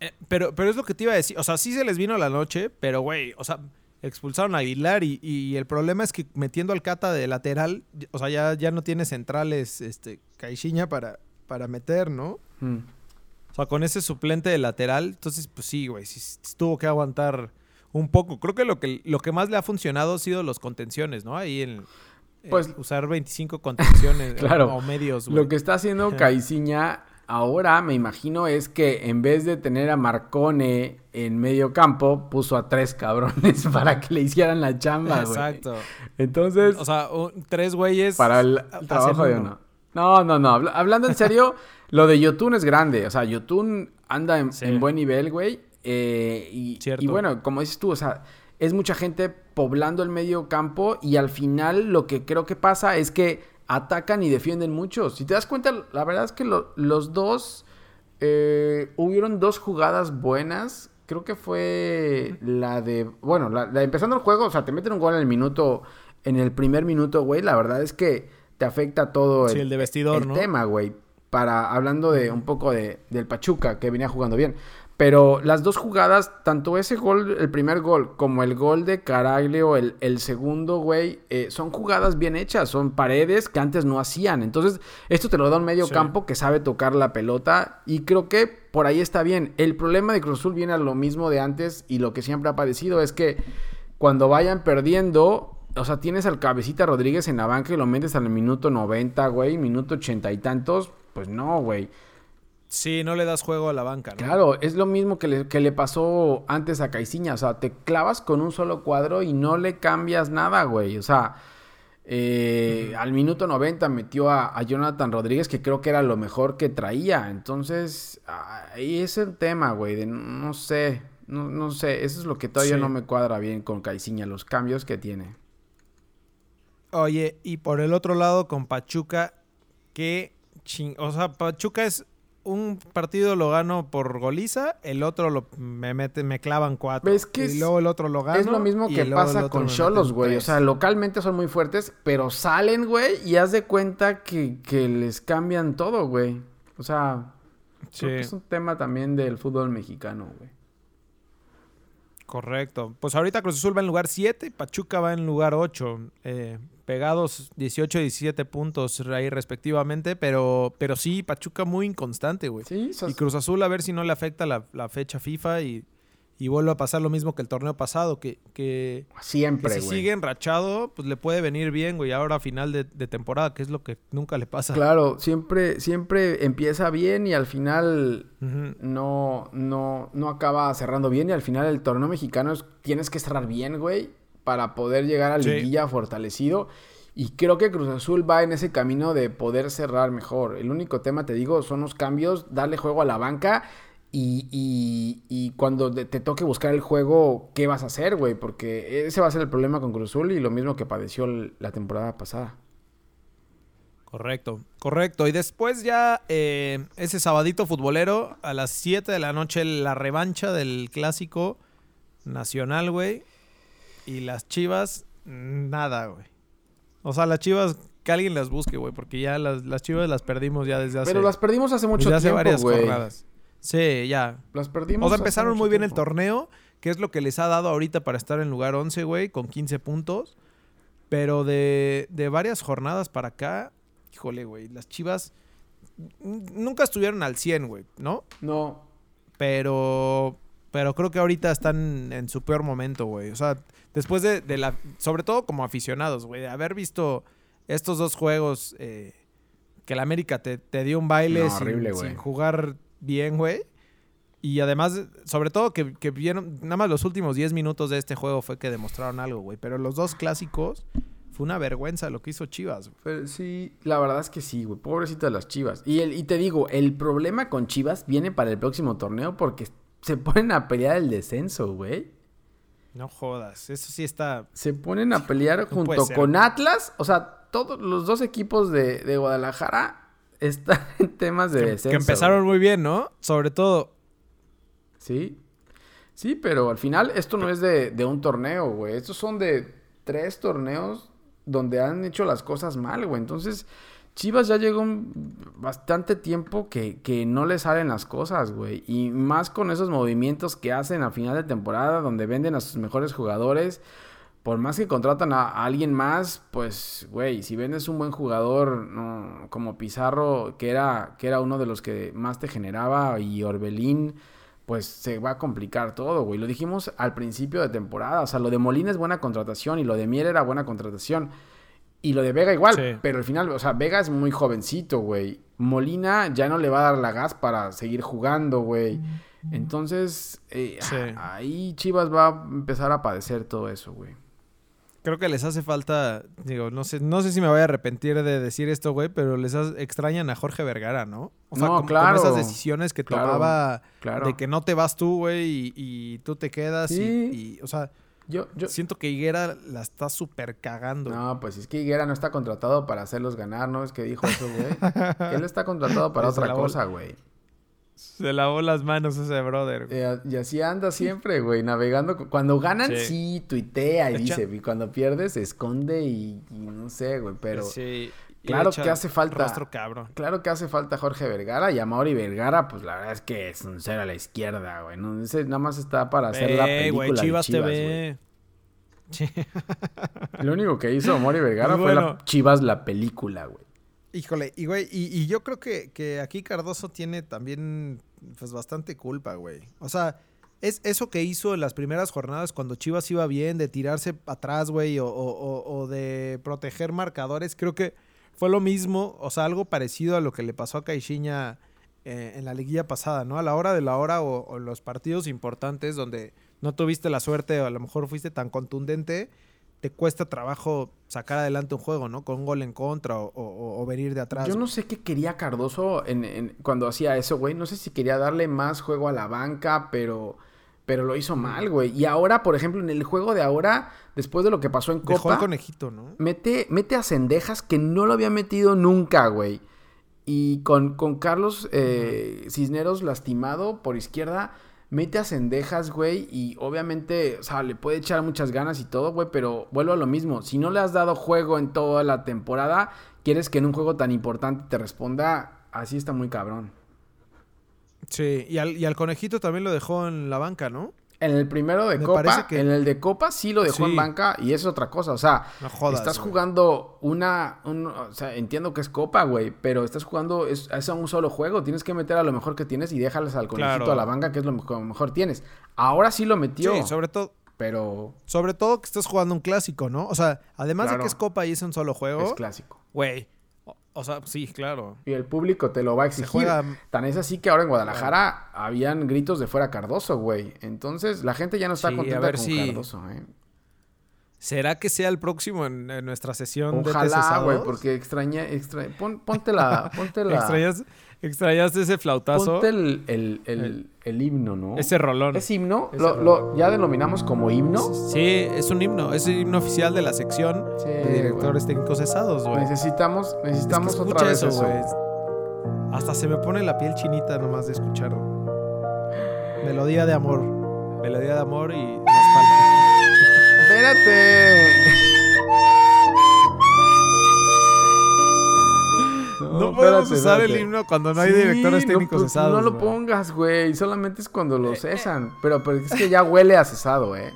Eh, pero, pero es lo que te iba a decir. O sea, sí se les vino la noche, pero, güey, o sea, expulsaron a Aguilar y, y el problema es que metiendo al Cata de lateral, o sea, ya, ya no tiene centrales, este, Caixinha para, para meter, ¿no? Mm. O sea, con ese suplente de lateral, entonces, pues sí, güey, sí, sí tuvo que aguantar un poco. Creo que lo que, lo que más le ha funcionado ha sido los contenciones, ¿no? Ahí en... en Pues- usar 25 contenciones Claro. o medios, güey. Lo que está haciendo Caiciña ahora, me imagino, es que en vez de tener a Marcone en medio campo, puso a tres cabrones para que le hicieran la chamba, güey. Exacto. Entonces, O sea, un- tres güeyes para el trabajo de uno. uno. No, no, no. habla- hablando en serio, lo de Yotun es grande. O sea, Yotun anda en, Sí. en buen nivel, güey. Eh, y, bueno, como dices tú, o sea, es mucha gente poblando el medio campo y al final lo que creo que pasa es que atacan y defienden mucho. Si te das cuenta, la verdad es que lo- los dos eh, hubieron dos jugadas buenas. Creo que fue la de. Bueno, la, la- empezando el juego, o sea, te meten un gol en el minuto. En el primer minuto, güey. La verdad es que te afecta todo Sí, el de vestidor, el ¿no? tema, güey. Para, hablando de un poco de, del Pachuca, que venía jugando bien. Pero las dos jugadas, tanto ese gol, el primer gol, como el gol de Caraglio, el, el segundo, güey, eh, son jugadas bien hechas, son paredes que antes no hacían. Entonces, esto te lo da un medio Sí. campo que sabe tocar la pelota y creo que por ahí está bien. El problema de Cruz Azul viene a lo mismo de antes y lo que siempre ha padecido es que cuando vayan perdiendo, o sea, tienes al cabecita Rodríguez en la banca y lo metes al minuto 90, güey, minuto ochenta y tantos, pues no, güey. Sí, no le das juego a la banca, ¿no? Claro, es lo mismo que le, que le pasó antes a Caiciña. O sea, te clavas con un solo cuadro y no le cambias nada, güey. O sea, eh, al minuto 90 metió a, a Jonathan Rodríguez, que creo que era lo mejor que traía. Entonces, ahí es el tema, güey. De no sé. No, no sé, eso es lo que todavía Sí. no me cuadra bien con Caiciña, los cambios que tiene. Oye, y por el otro lado con Pachuca, que ching... O sea, Pachuca es un partido lo gano por goliza, el otro lo me mete, me clavan cuatro. ¿Ves que y es- luego el otro lo gano. es lo mismo que pasa con Cholos, güey. O sea, localmente son muy fuertes, pero salen, güey, y haz de cuenta que, que les cambian todo, güey. O sea, Sí, creo que es un tema también del fútbol mexicano, güey. correcto. Pues ahorita Cruz Azul va en lugar 7, Pachuca va en lugar 8. eh, pegados 18 y 17 puntos ahí respectivamente, pero, pero sí, Pachuca muy inconstante, güey. Sí, sea, Y Cruz Azul a ver si no le afecta la, la fecha FIFA y, y vuelve a pasar lo mismo que el torneo pasado, que, que, que siempre, si güey. sigue enrachado, pues le puede venir bien, güey, ahora a final de, de temporada, que es lo que nunca le pasa. Claro, siempre, siempre empieza bien y al final no, no, no acaba cerrando bien y al final el torneo mexicano es- tienes que cerrar bien, güey, para poder llegar a Sí. liguilla fortalecido. Y creo que Cruz Azul va en ese camino de poder cerrar mejor. El único tema, te digo, son los cambios, darle juego a la banca y, y- y cuando te toque buscar el juego, ¿qué vas a hacer, güey? Porque ese va a ser el problema con Cruz Azul y lo mismo que padeció la temporada pasada. Correcto, correcto. Y después ya eh, ese sabadito futbolero, a las 7 de la noche, la revancha del clásico nacional, güey. Y las chivas, nada, güey. O sea, las chivas, que alguien las busque, güey, porque ya las, las chivas las perdimos ya desde hace, Pero las perdimos hace mucho desde hace tiempo, varias güey. jornadas. Sí, ya. Las perdimos. O sea, empezaron muy bien el torneo, que es lo que les ha dado ahorita para estar en lugar 11, güey, con 15 puntos. Pero de, de varias jornadas para acá, híjole, güey, las chivas nunca estuvieron al 100, güey, ¿no? No, Pero, pero creo que ahorita están en su peor momento, güey. O sea, después de, de la, sobre todo como aficionados, güey, de haber visto estos dos juegos eh, que la América te, te dio un baile No, sin, horrible, sin jugar bien, güey. Y además, sobre todo que, que vieron, nada más los últimos 10 minutos de este juego fue que demostraron algo, güey. Pero los dos clásicos fue una vergüenza lo que hizo Chivas. güey. pero sí, la verdad es que sí, güey. Pobrecitas las chivas. Y, el, y te digo, el problema con chivas viene para el próximo torneo porque se ponen a pelear el descenso, güey. No jodas, eso sí está... Se ponen a pelear junto con Atlas. O sea, todos los dos equipos de, de Guadalajara están en temas de que, descenso. que empezaron güey. muy bien, ¿no? Sobre todo Sí. Sí, pero al final esto no es de, de un torneo, güey. Estos son de tres torneos donde han hecho las cosas mal, güey. Entonces, Chivas ya llegó bastante tiempo que, que no le salen las cosas, güey. Y más con esos movimientos que hacen a final de temporada, donde venden a sus mejores jugadores. Por más que contratan a, a alguien más, pues, güey, si vendes un buen jugador no, como Pizarro, que era, que era uno de los que más te generaba, y Orbelín, pues se va a complicar todo, güey. Lo dijimos al principio de temporada. O sea, lo de Molina es buena contratación y lo de Mier era buena contratación. Y lo de Vega igual, Sí. pero al final, o sea, Vega es muy jovencito, güey. Molina ya no le va a dar la gas para seguir jugando, güey. Entonces, eh, Sí. ahí Chivas va a empezar a padecer todo eso, güey. Creo que les hace falta, digo, no sé, no sé si me voy a arrepentir de decir esto, güey, pero les hace- extrañan a Jorge Vergara, ¿no? O sea, No, como, como claro. esas decisiones que Claro, tomaba claro. de que no te vas tú, güey, y, y tú te quedas y, o sea, Yo, yo... siento que Higuera la está súper cagando. No, pues es que Higuera no está contratado para hacerlos ganar, ¿no? Es que dijo eso, güey. Él está contratado para otra cosa, güey. Se lavó las manos ese brother. güey. Eh, y así anda siempre, güey, navegando. cu- Cuando ganan, Sí. sí, tuitea y dice. Y cuando pierde, se esconde y, y no sé, güey. Pero Sí, claro que hace falta- Rostro cabrón. claro que hace falta Jorge Vergara. Y a Mauri Vergara, pues la verdad es que es un cero a la izquierda, güey. ¿no? Ese nada más está para hacer la Eh, película güey, de Chivas, Chivas, TV. Sí. güey. Lo único que hizo Mauri Vergara Y fue la. Chivas la película, güey. Híjole, y güey, y, y yo creo que, que aquí Cardoso tiene también pues bastante culpa, güey. O sea, es eso que hizo en las primeras jornadas cuando Chivas iba bien, de tirarse atrás, güey, o- o- o de proteger marcadores, creo que fue lo mismo, o sea, algo parecido a lo que le pasó a Caixinha eh, en la liguilla pasada, ¿no? A la hora de la hora o, o los partidos importantes donde no tuviste la suerte o a lo mejor fuiste tan contundente, te cuesta trabajo sacar adelante un juego, ¿no? Con un gol en contra o, o- venir de atrás. Yo no sé qué quería Cardoso en, en- cuando hacía eso, güey. No sé si quería darle más juego a la banca, pero pero lo hizo mal, güey. Y ahora, por ejemplo, en el juego de ahora, después de lo que pasó en Dejó el Copa, conejito, ¿no? mete, mete a Cendejas que no lo había metido nunca, güey. Y con, con Carlos eh, Cisneros lastimado por izquierda, mete a Cendejas, güey. Y obviamente, o sea, le puede echar muchas ganas y todo, güey. Pero vuelvo a lo mismo. Si no le has dado juego en toda la temporada, quieres que en un juego tan importante te responda, así está muy cabrón. Sí, y al, y al conejito también lo dejó en la banca, ¿no? En el primero de Me Copa, que- en el de Copa sí lo dejó en banca y es otra cosa. O sea, No jodas, estás güey. jugando una, un- o sea, entiendo que es Copa, güey, pero estás jugando, es, es a un solo juego. Tienes que meter a lo mejor que tienes y déjales al conejito Claro. a la banca, que es lo mejor, mejor tienes. Ahora sí lo metió, Sí, sobre todo, pero sobre todo que estás jugando un clásico, ¿no? O sea, además Claro. de que es Copa y es un solo es juego, clásico. güey. O, sea, sí, claro. Y el público te lo va a exigir. juega- Tan es así que ahora en Guadalajara habían gritos de fuera Cardoso, güey. Entonces la gente ya no está Sí, a contenta ver con si- Cardoso, ¿eh? ¿Será que sea el próximo en, en nuestra sesión de Ojalá, TCS2? güey, porque extraña, extra... pon- ponte la, ponte la, ¿Extrañas, extrañaste ese flautazo? ponte el, el, el, el himno, ¿no? Ese rolón. ¿Es himno? ¿Lo, lo- ya denominamos como himno? Sí, es un himno. Es el himno oficial de la sección Sí, de directores técnicos cesados, güey. Necesitamos, Es que necesitamos escucha otra vez eso, eso. güey. Hasta se me pone la piel chinita nomás de escucharlo. Melodía de amor. Melodía de amor y nostalgia. Espérate. No, podemos espérate, usar el himno cuando no hay Sí, directores no, técnicos pues, cesados. No lo güey. pongas, güey. Solamente es cuando lo cesan. Pero, pero es que ya huele a cesado, eh.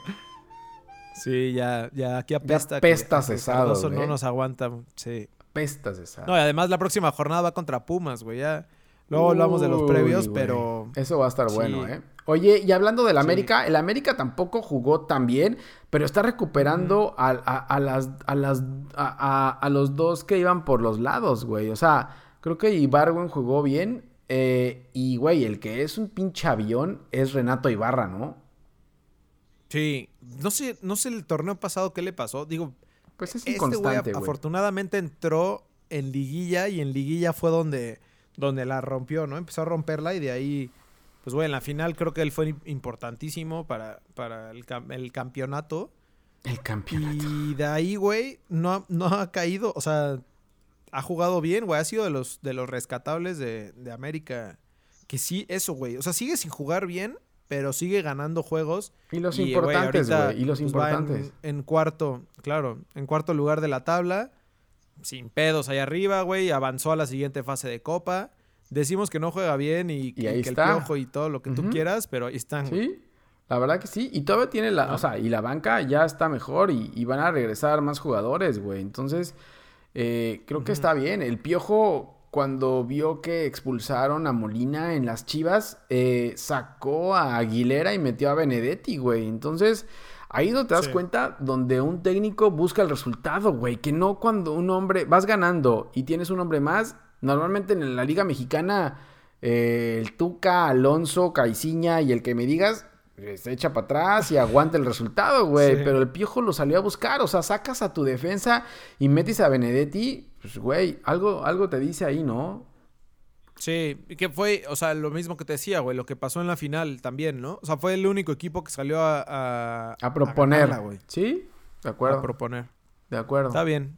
Sí, ya, ya aquí apesta. apesta que- que cesado, güey. no nos aguanta. Sí. Pesta cesado. No, y además la próxima jornada va contra Pumas, güey. Ya. Luego hablamos de los previos, pero. Eso va a estar Sí. bueno, ¿eh? Oye, y hablando del América, el América tampoco jugó tan bien, pero está recuperando a, a- a las, a, las, a, a- a los dos que iban por los lados, güey. O sea, creo que Ibargüen jugó bien. eh, y, güey, el que es un pinche avión es Renato Ibarra, ¿no? Sí. No sé, no sé el torneo pasado qué le pasó. Digo, Pues es este güey inconstante, güey. afortunadamente entró en liguilla y en liguilla fue donde, donde la rompió, ¿no? Empezó a romperla y de ahí, pues güey, en la final creo que él fue importantísimo para, para el, el campeonato. El campeonato. Y de ahí, güey, no, ha- no ha caído, o sea, ha jugado bien, güey, ha sido de los, de los rescatables de, de América. Que sí, eso, güey. O sea, sigue sin jugar bien, pero sigue ganando juegos. Y los Y, importantes, güey. Y los pues, en- importantes. En, cuarto, claro, en cuarto lugar de la tabla, sin pedos allá arriba, güey, avanzó a la siguiente fase de Copa. Decimos que no juega bien y, Y ahí que está. el piojo y todo lo que tú quieras, pero ahí están. Sí, la verdad que sí. Y todavía tiene la, o sea, y la banca ya está mejor y, y van a regresar más jugadores, güey. Entonces, eh, creo que está bien. El Piojo, cuando vio que expulsaron a Molina en las Chivas, eh, sacó a Aguilera y metió a Benedetti, güey. Entonces, ahí es donde te das Sí. cuenta donde un técnico busca el resultado, güey. Que no cuando un hombre, vas ganando y tienes un hombre más, normalmente en la Liga Mexicana... eh, el Tuca, Alonso, Caiciña y el que me digas, se echa para atrás y aguanta el resultado, güey. Sí. Pero el piojo lo salió a buscar. O sea, sacas a tu defensa y metes a Benedetti. Pues, güey, algo, algo te dice ahí, ¿no? Sí, y que fue, o sea, lo mismo que te decía, güey, lo que pasó en la final también, ¿no? O sea, fue el único equipo que salió a... A, A proponer. güey. ¿Sí? De A acuerdo. proponer. De acuerdo. Está bien.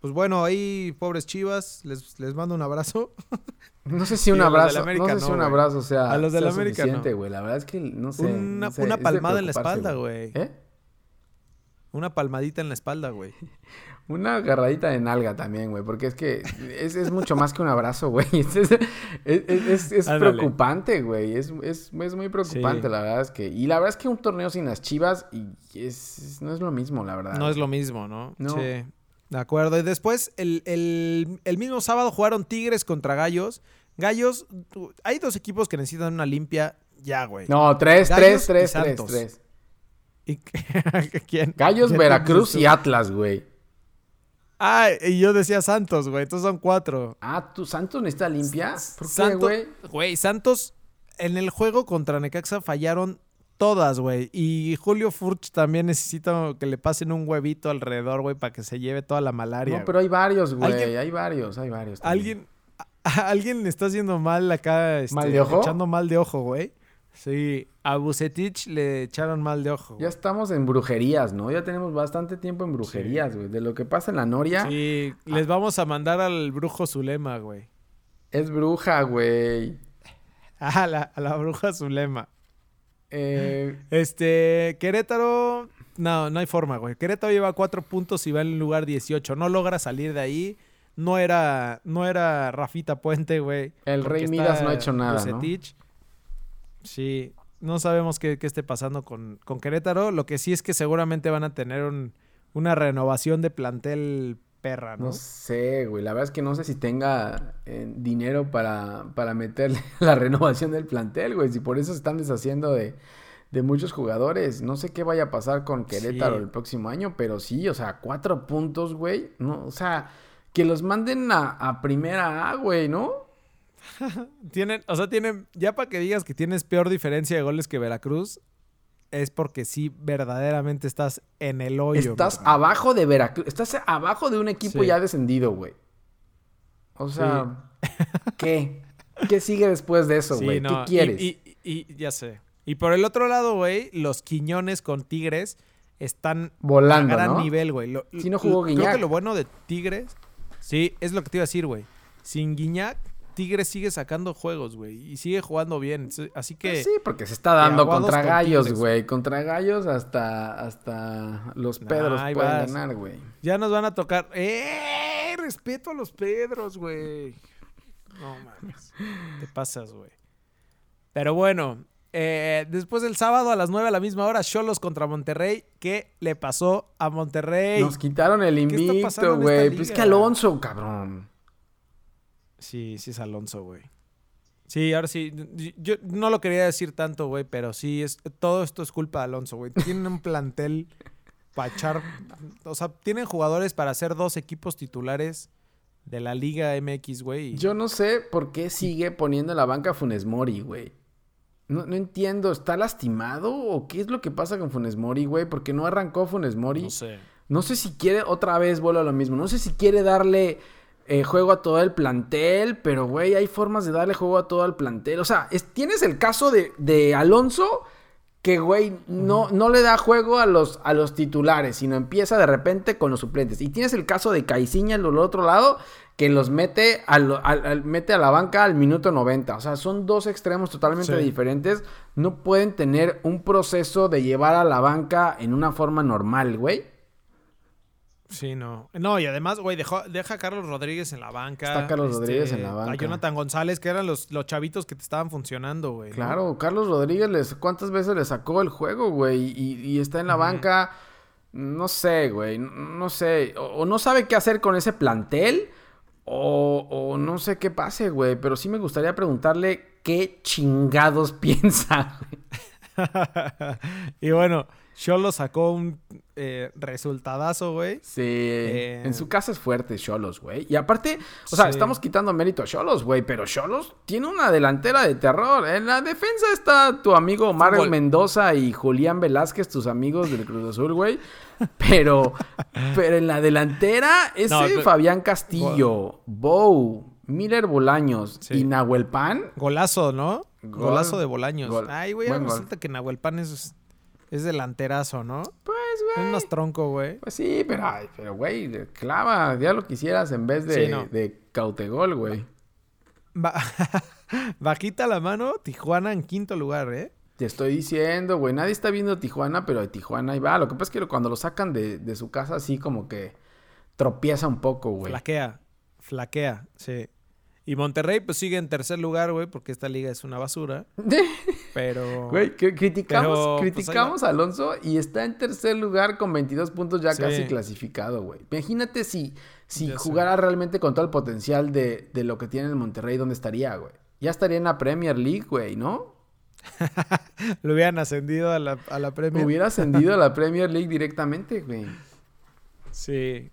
Pues bueno, ahí, pobres chivas, les, les mando un abrazo. No sé si un Y a los del abrazo, América no sé si no, un abrazo sea, A los del sea América suficiente, no. güey. La verdad es que no sé. Una- no sé, una de palmada en la espalda, güey. ¿Eh? Una palmadita en la espalda, güey. Una agarradita de nalga también, güey, porque es que es, es mucho más que un abrazo, güey. Es, es, es- preocupante, güey. Es, es, es muy preocupante, Sí. la verdad es que... Y la verdad es que un torneo sin las chivas y es, no es lo mismo, la verdad. No es lo mismo, ¿no? No. Sí. De acuerdo. Y después, el, el- el mismo sábado jugaron Tigres contra Gallos. Gallos, hay dos equipos que necesitan una limpia ya, güey. No, tres, Gallos tres, tres, tres, tres. ¿Y ¿Quién? Gallos, ¿Quién Veracruz y? Atlas, güey. Ah, y yo decía Santos, güey. Entonces son cuatro. Ah, ¿tu Santos necesita limpia? ¿Por qué, güey? güey, Santos en el juego contra Necaxa fallaron todas, güey. Y Julio Furch también necesita que le pasen un huevito alrededor, güey, para que se lleve toda la malaria. No, pero hay varios, güey. ¿Alguien- Hay varios, hay varios. también. Alguien, a- alguien le está haciendo mal acá, este, ¿Mal de ojo? echando mal de ojo, güey. Sí, a Bucetich le echaron mal de ojo. Ya estamos en brujerías, ¿no? Ya tenemos bastante tiempo en brujerías, güey. De lo que pasa en la Noria. Sí, les vamos a mandar al brujo Zulema, güey. Es bruja, güey. Ah, la, a la bruja Zulema. Eh, Este, Querétaro, no, no hay forma, güey. Querétaro lleva cuatro puntos y va en el lugar 18. No logra salir de ahí. No era, no era Rafita Puente, güey. El Rey Midas no ha hecho nada, ¿no? Sí, no sabemos qué, qué esté pasando con, con Querétaro. Lo que sí es que seguramente van a tener un- una renovación de plantel perra, ¿no? no sé, güey. La verdad es que no sé si tenga eh, dinero para, para meterle la renovación del plantel, güey. Si por eso se están deshaciendo de, de muchos jugadores. No sé qué vaya a pasar con Querétaro Sí. el próximo año, pero sí, o sea, cuatro puntos, güey. No, o sea, que los manden a, a primera A, güey, ¿no? Tienen, o sea, tienen, ya para que digas que tienes peor diferencia de goles que Veracruz, es porque sí, verdaderamente estás en el hoyo. Estás abajo de Veracruz. Estás abajo de un equipo Sí. ya descendido, güey. O sea, ¿qué? ¿Qué sigue después de eso, Sí, güey? no, ¿Qué quieres? Y, y- y ya sé. Y por el otro lado, güey, los Quiñones con Tigres están Volando, a gran ¿no? nivel, güey. Lo- Sí no jugó Creo Guiñac. que lo bueno de Tigres, sí, es lo que te iba a decir, güey. Sin Guiñac, Tigres sigue sacando juegos, güey, y sigue jugando bien. Sí, Así que Pues sí, porque se está dando contra con gallos, güey. Contra gallos hasta, hasta los Pedros pueden vas. ganar, güey. ya nos van a tocar. ¡Eh! Respeto a los Pedros, güey. No mames. Te pasas, güey. Pero bueno, eh, después del sábado a las 9 a la misma hora, Cholos contra Monterrey. ¿Qué le pasó a Monterrey? Nos quitaron el ¿Qué está pasando invicto, güey. Pues que Alonso, cabrón. Sí, sí es Alonso, güey. Sí, ahora sí. Yo no lo quería decir tanto, güey, pero sí, es, todo esto es culpa de Alonso, güey. Tienen un plantel para echar. O sea, tienen jugadores para hacer dos equipos titulares de la Liga MX, güey. Yo no sé por qué sigue poniendo en la banca a Funes Mori, güey. No, no entiendo, ¿está lastimado o qué es lo que pasa con Funes Mori, güey? Porque no arrancó Funes Mori. No sé. No sé si quiere, otra vez vuelvo a lo mismo, no sé si quiere darle eh, juego a todo el plantel, pero güey, hay formas de darle juego a todo el plantel. O sea, es- tienes el caso de, de Alonso, que güey, no, no le da juego a los, a los titulares, sino empieza de repente con los suplentes. Y tienes el caso de Caiciña del otro lado, que los mete, al, al- al- mete a la banca al minuto 90. O sea, son dos extremos totalmente Sí. diferentes. No pueden tener un proceso de llevar a la banca en una forma normal, güey. Sí, no. No, y además, güey, dejó- deja a Carlos Rodríguez en la banca. este, Está Carlos Rodríguez en la banca. A Jonathan González, que eran los, los chavitos que te estaban funcionando, güey. ¿no? Claro, Carlos Rodríguez, les, ¿cuántas veces le sacó el juego, güey? Y, y está en la banca, no sé, güey, no, no sé. O, o no sabe qué hacer con ese plantel, o, o no sé qué pase, güey. Pero sí me gustaría preguntarle qué chingados piensa, güey. y bueno, Cholo sacó un eh, resultadazo, güey. Sí, Eh, en su casa es fuerte Cholos, güey. Y aparte, o sea, Sí. estamos quitando mérito a Cholos, güey, pero Cholos tiene una delantera de terror. En la defensa está tu amigo Mario. Mendoza y Julián Velázquez, tus amigos del Cruz Azul, güey. Pero, pero en la delantera ese No, pero- Fabián Castillo, Bow, Miller Bolaños Sí. y Nahuel Pan. Golazo, ¿no? Gol. Golazo de Bolaños. Gol. Ay, güey, resulta que Nahuel Pan es, es delanterazo, ¿no? Pues, Es güey. más tronco, güey. Pues sí, pero, ay, pero, güey, clava, ya lo quisieras en vez de, Sí, no. de Cautegol, güey. Ba- Bajita la mano, Tijuana en quinto lugar, ¿eh? Te estoy diciendo, güey, nadie está viendo Tijuana, pero de Tijuana ahí va. Lo que pasa es que cuando lo sacan de, de su casa, así como que tropieza un poco, güey. Flaquea, flaquea, sí. Y Monterrey, pues sigue en tercer lugar, güey, porque esta liga es una basura. Pero. Güey, criticamos, Pero, pues, criticamos a Alonso y está en tercer lugar con 22 puntos ya Sí. casi clasificado, güey. Imagínate si, si Ya sé. jugara realmente con todo el potencial de, de lo que tiene el Monterrey, ¿dónde estaría, güey? Ya estaría en la Premier League, güey, ¿no? Lo hubieran ascendido a la, a la Premier. Hubiera ascendido a la Premier League directamente, güey. Sí.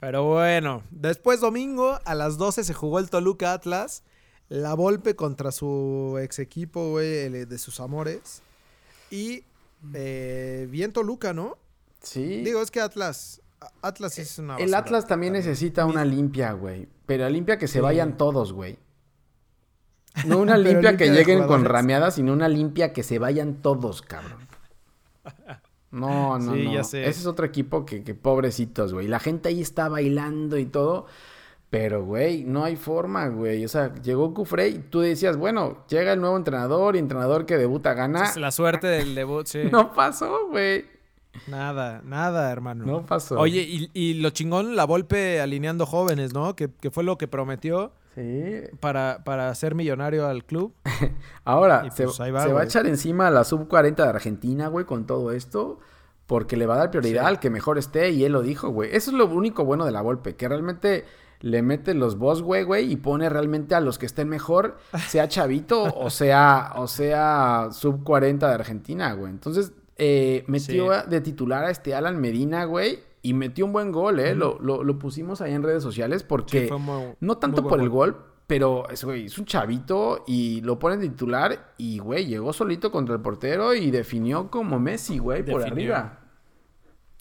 Pero bueno, después domingo a las 12 se jugó el Toluca Atlas. La Volpe contra su ex equipo, güey, de sus amores. Y eh, bien Toluca, ¿no? Sí. Digo, es que Atlas. Atlas es una. El Atlas también necesita una limpia, güey. Pero limpia que se Sí. vayan todos, güey. No una limpia limpia que lleguen con rameadas, sino una limpia que se vayan todos, cabrón. No, no, Sí, no. ya sé. Ese es otro equipo que, que pobrecitos, güey. La gente ahí está bailando y todo. Pero, güey, no hay forma, güey. O sea, llegó Cufré y tú decías, bueno, llega el nuevo entrenador y entrenador que debuta gana. Es la suerte del debut, sí. No pasó, güey. Nada, nada, hermano. No pasó. Oye, y, y lo chingón, la Volpe alineando jóvenes, ¿no? Que, que fue lo que prometió Sí. para, para ser millonario al club. Ahora, se, pues ahí va, se va a echar encima a la sub-40 de Argentina, güey, con todo esto. Porque le va a dar prioridad Sí. al que mejor esté y él lo dijo, güey. Eso es lo único bueno de la Volpe, que realmente le mete los boss, güey, güey, y pone realmente a los que estén mejor, sea chavito o sea, o sea sub-40 de Argentina, güey. Entonces, eh, metió Sí. de titular a este Alan Medina, güey, y metió un buen gol, ¿eh? Lo, lo- lo pusimos ahí en redes sociales porque... Sí, fue muy- No tanto por el gol, pero es, güey, es un chavito y lo ponen de titular y, güey, llegó solito contra el portero y definió como Messi, güey, por arriba.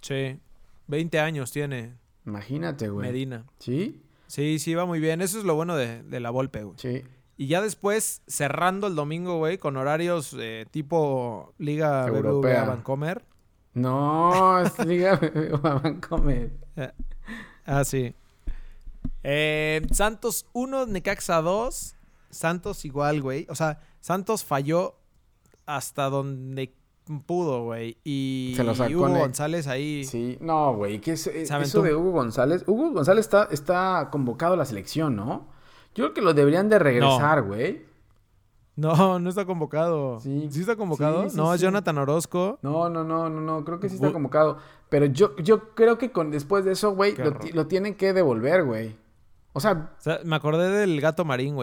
Sí. 20 años tiene Imagínate, güey. Medina. ¿Sí? Sí, sí, va muy bien. Eso es lo bueno de, de la Volpe, güey. Sí. Y ya después, cerrando el domingo, güey, con horarios eh, tipo Liga Europea. BBVA Vancomer. No, es Liga Vancomer. Eh, ah, sí. Eh, Santos 1, Necaxa 2. Santos igual, güey. O sea, Santos falló hasta donde pudo, güey. Y Se lo sacó Hugo Ne- González ahí. Sí, no, güey, que es, aventó eso de Hugo González. Hugo González está, está convocado a la selección, ¿no? Yo creo que lo deberían de regresar, güey. No, no está convocado. Sí. Sí, está convocado? Sí, sí, no, es. Jonathan Orozco. No, no, no, no, no, creo que sí está convocado. Pero yo, yo creo que con, después de eso, güey, Qué lo, lo tienen que devolver, güey. O sea, O sea, me acordé del gato marín, güey.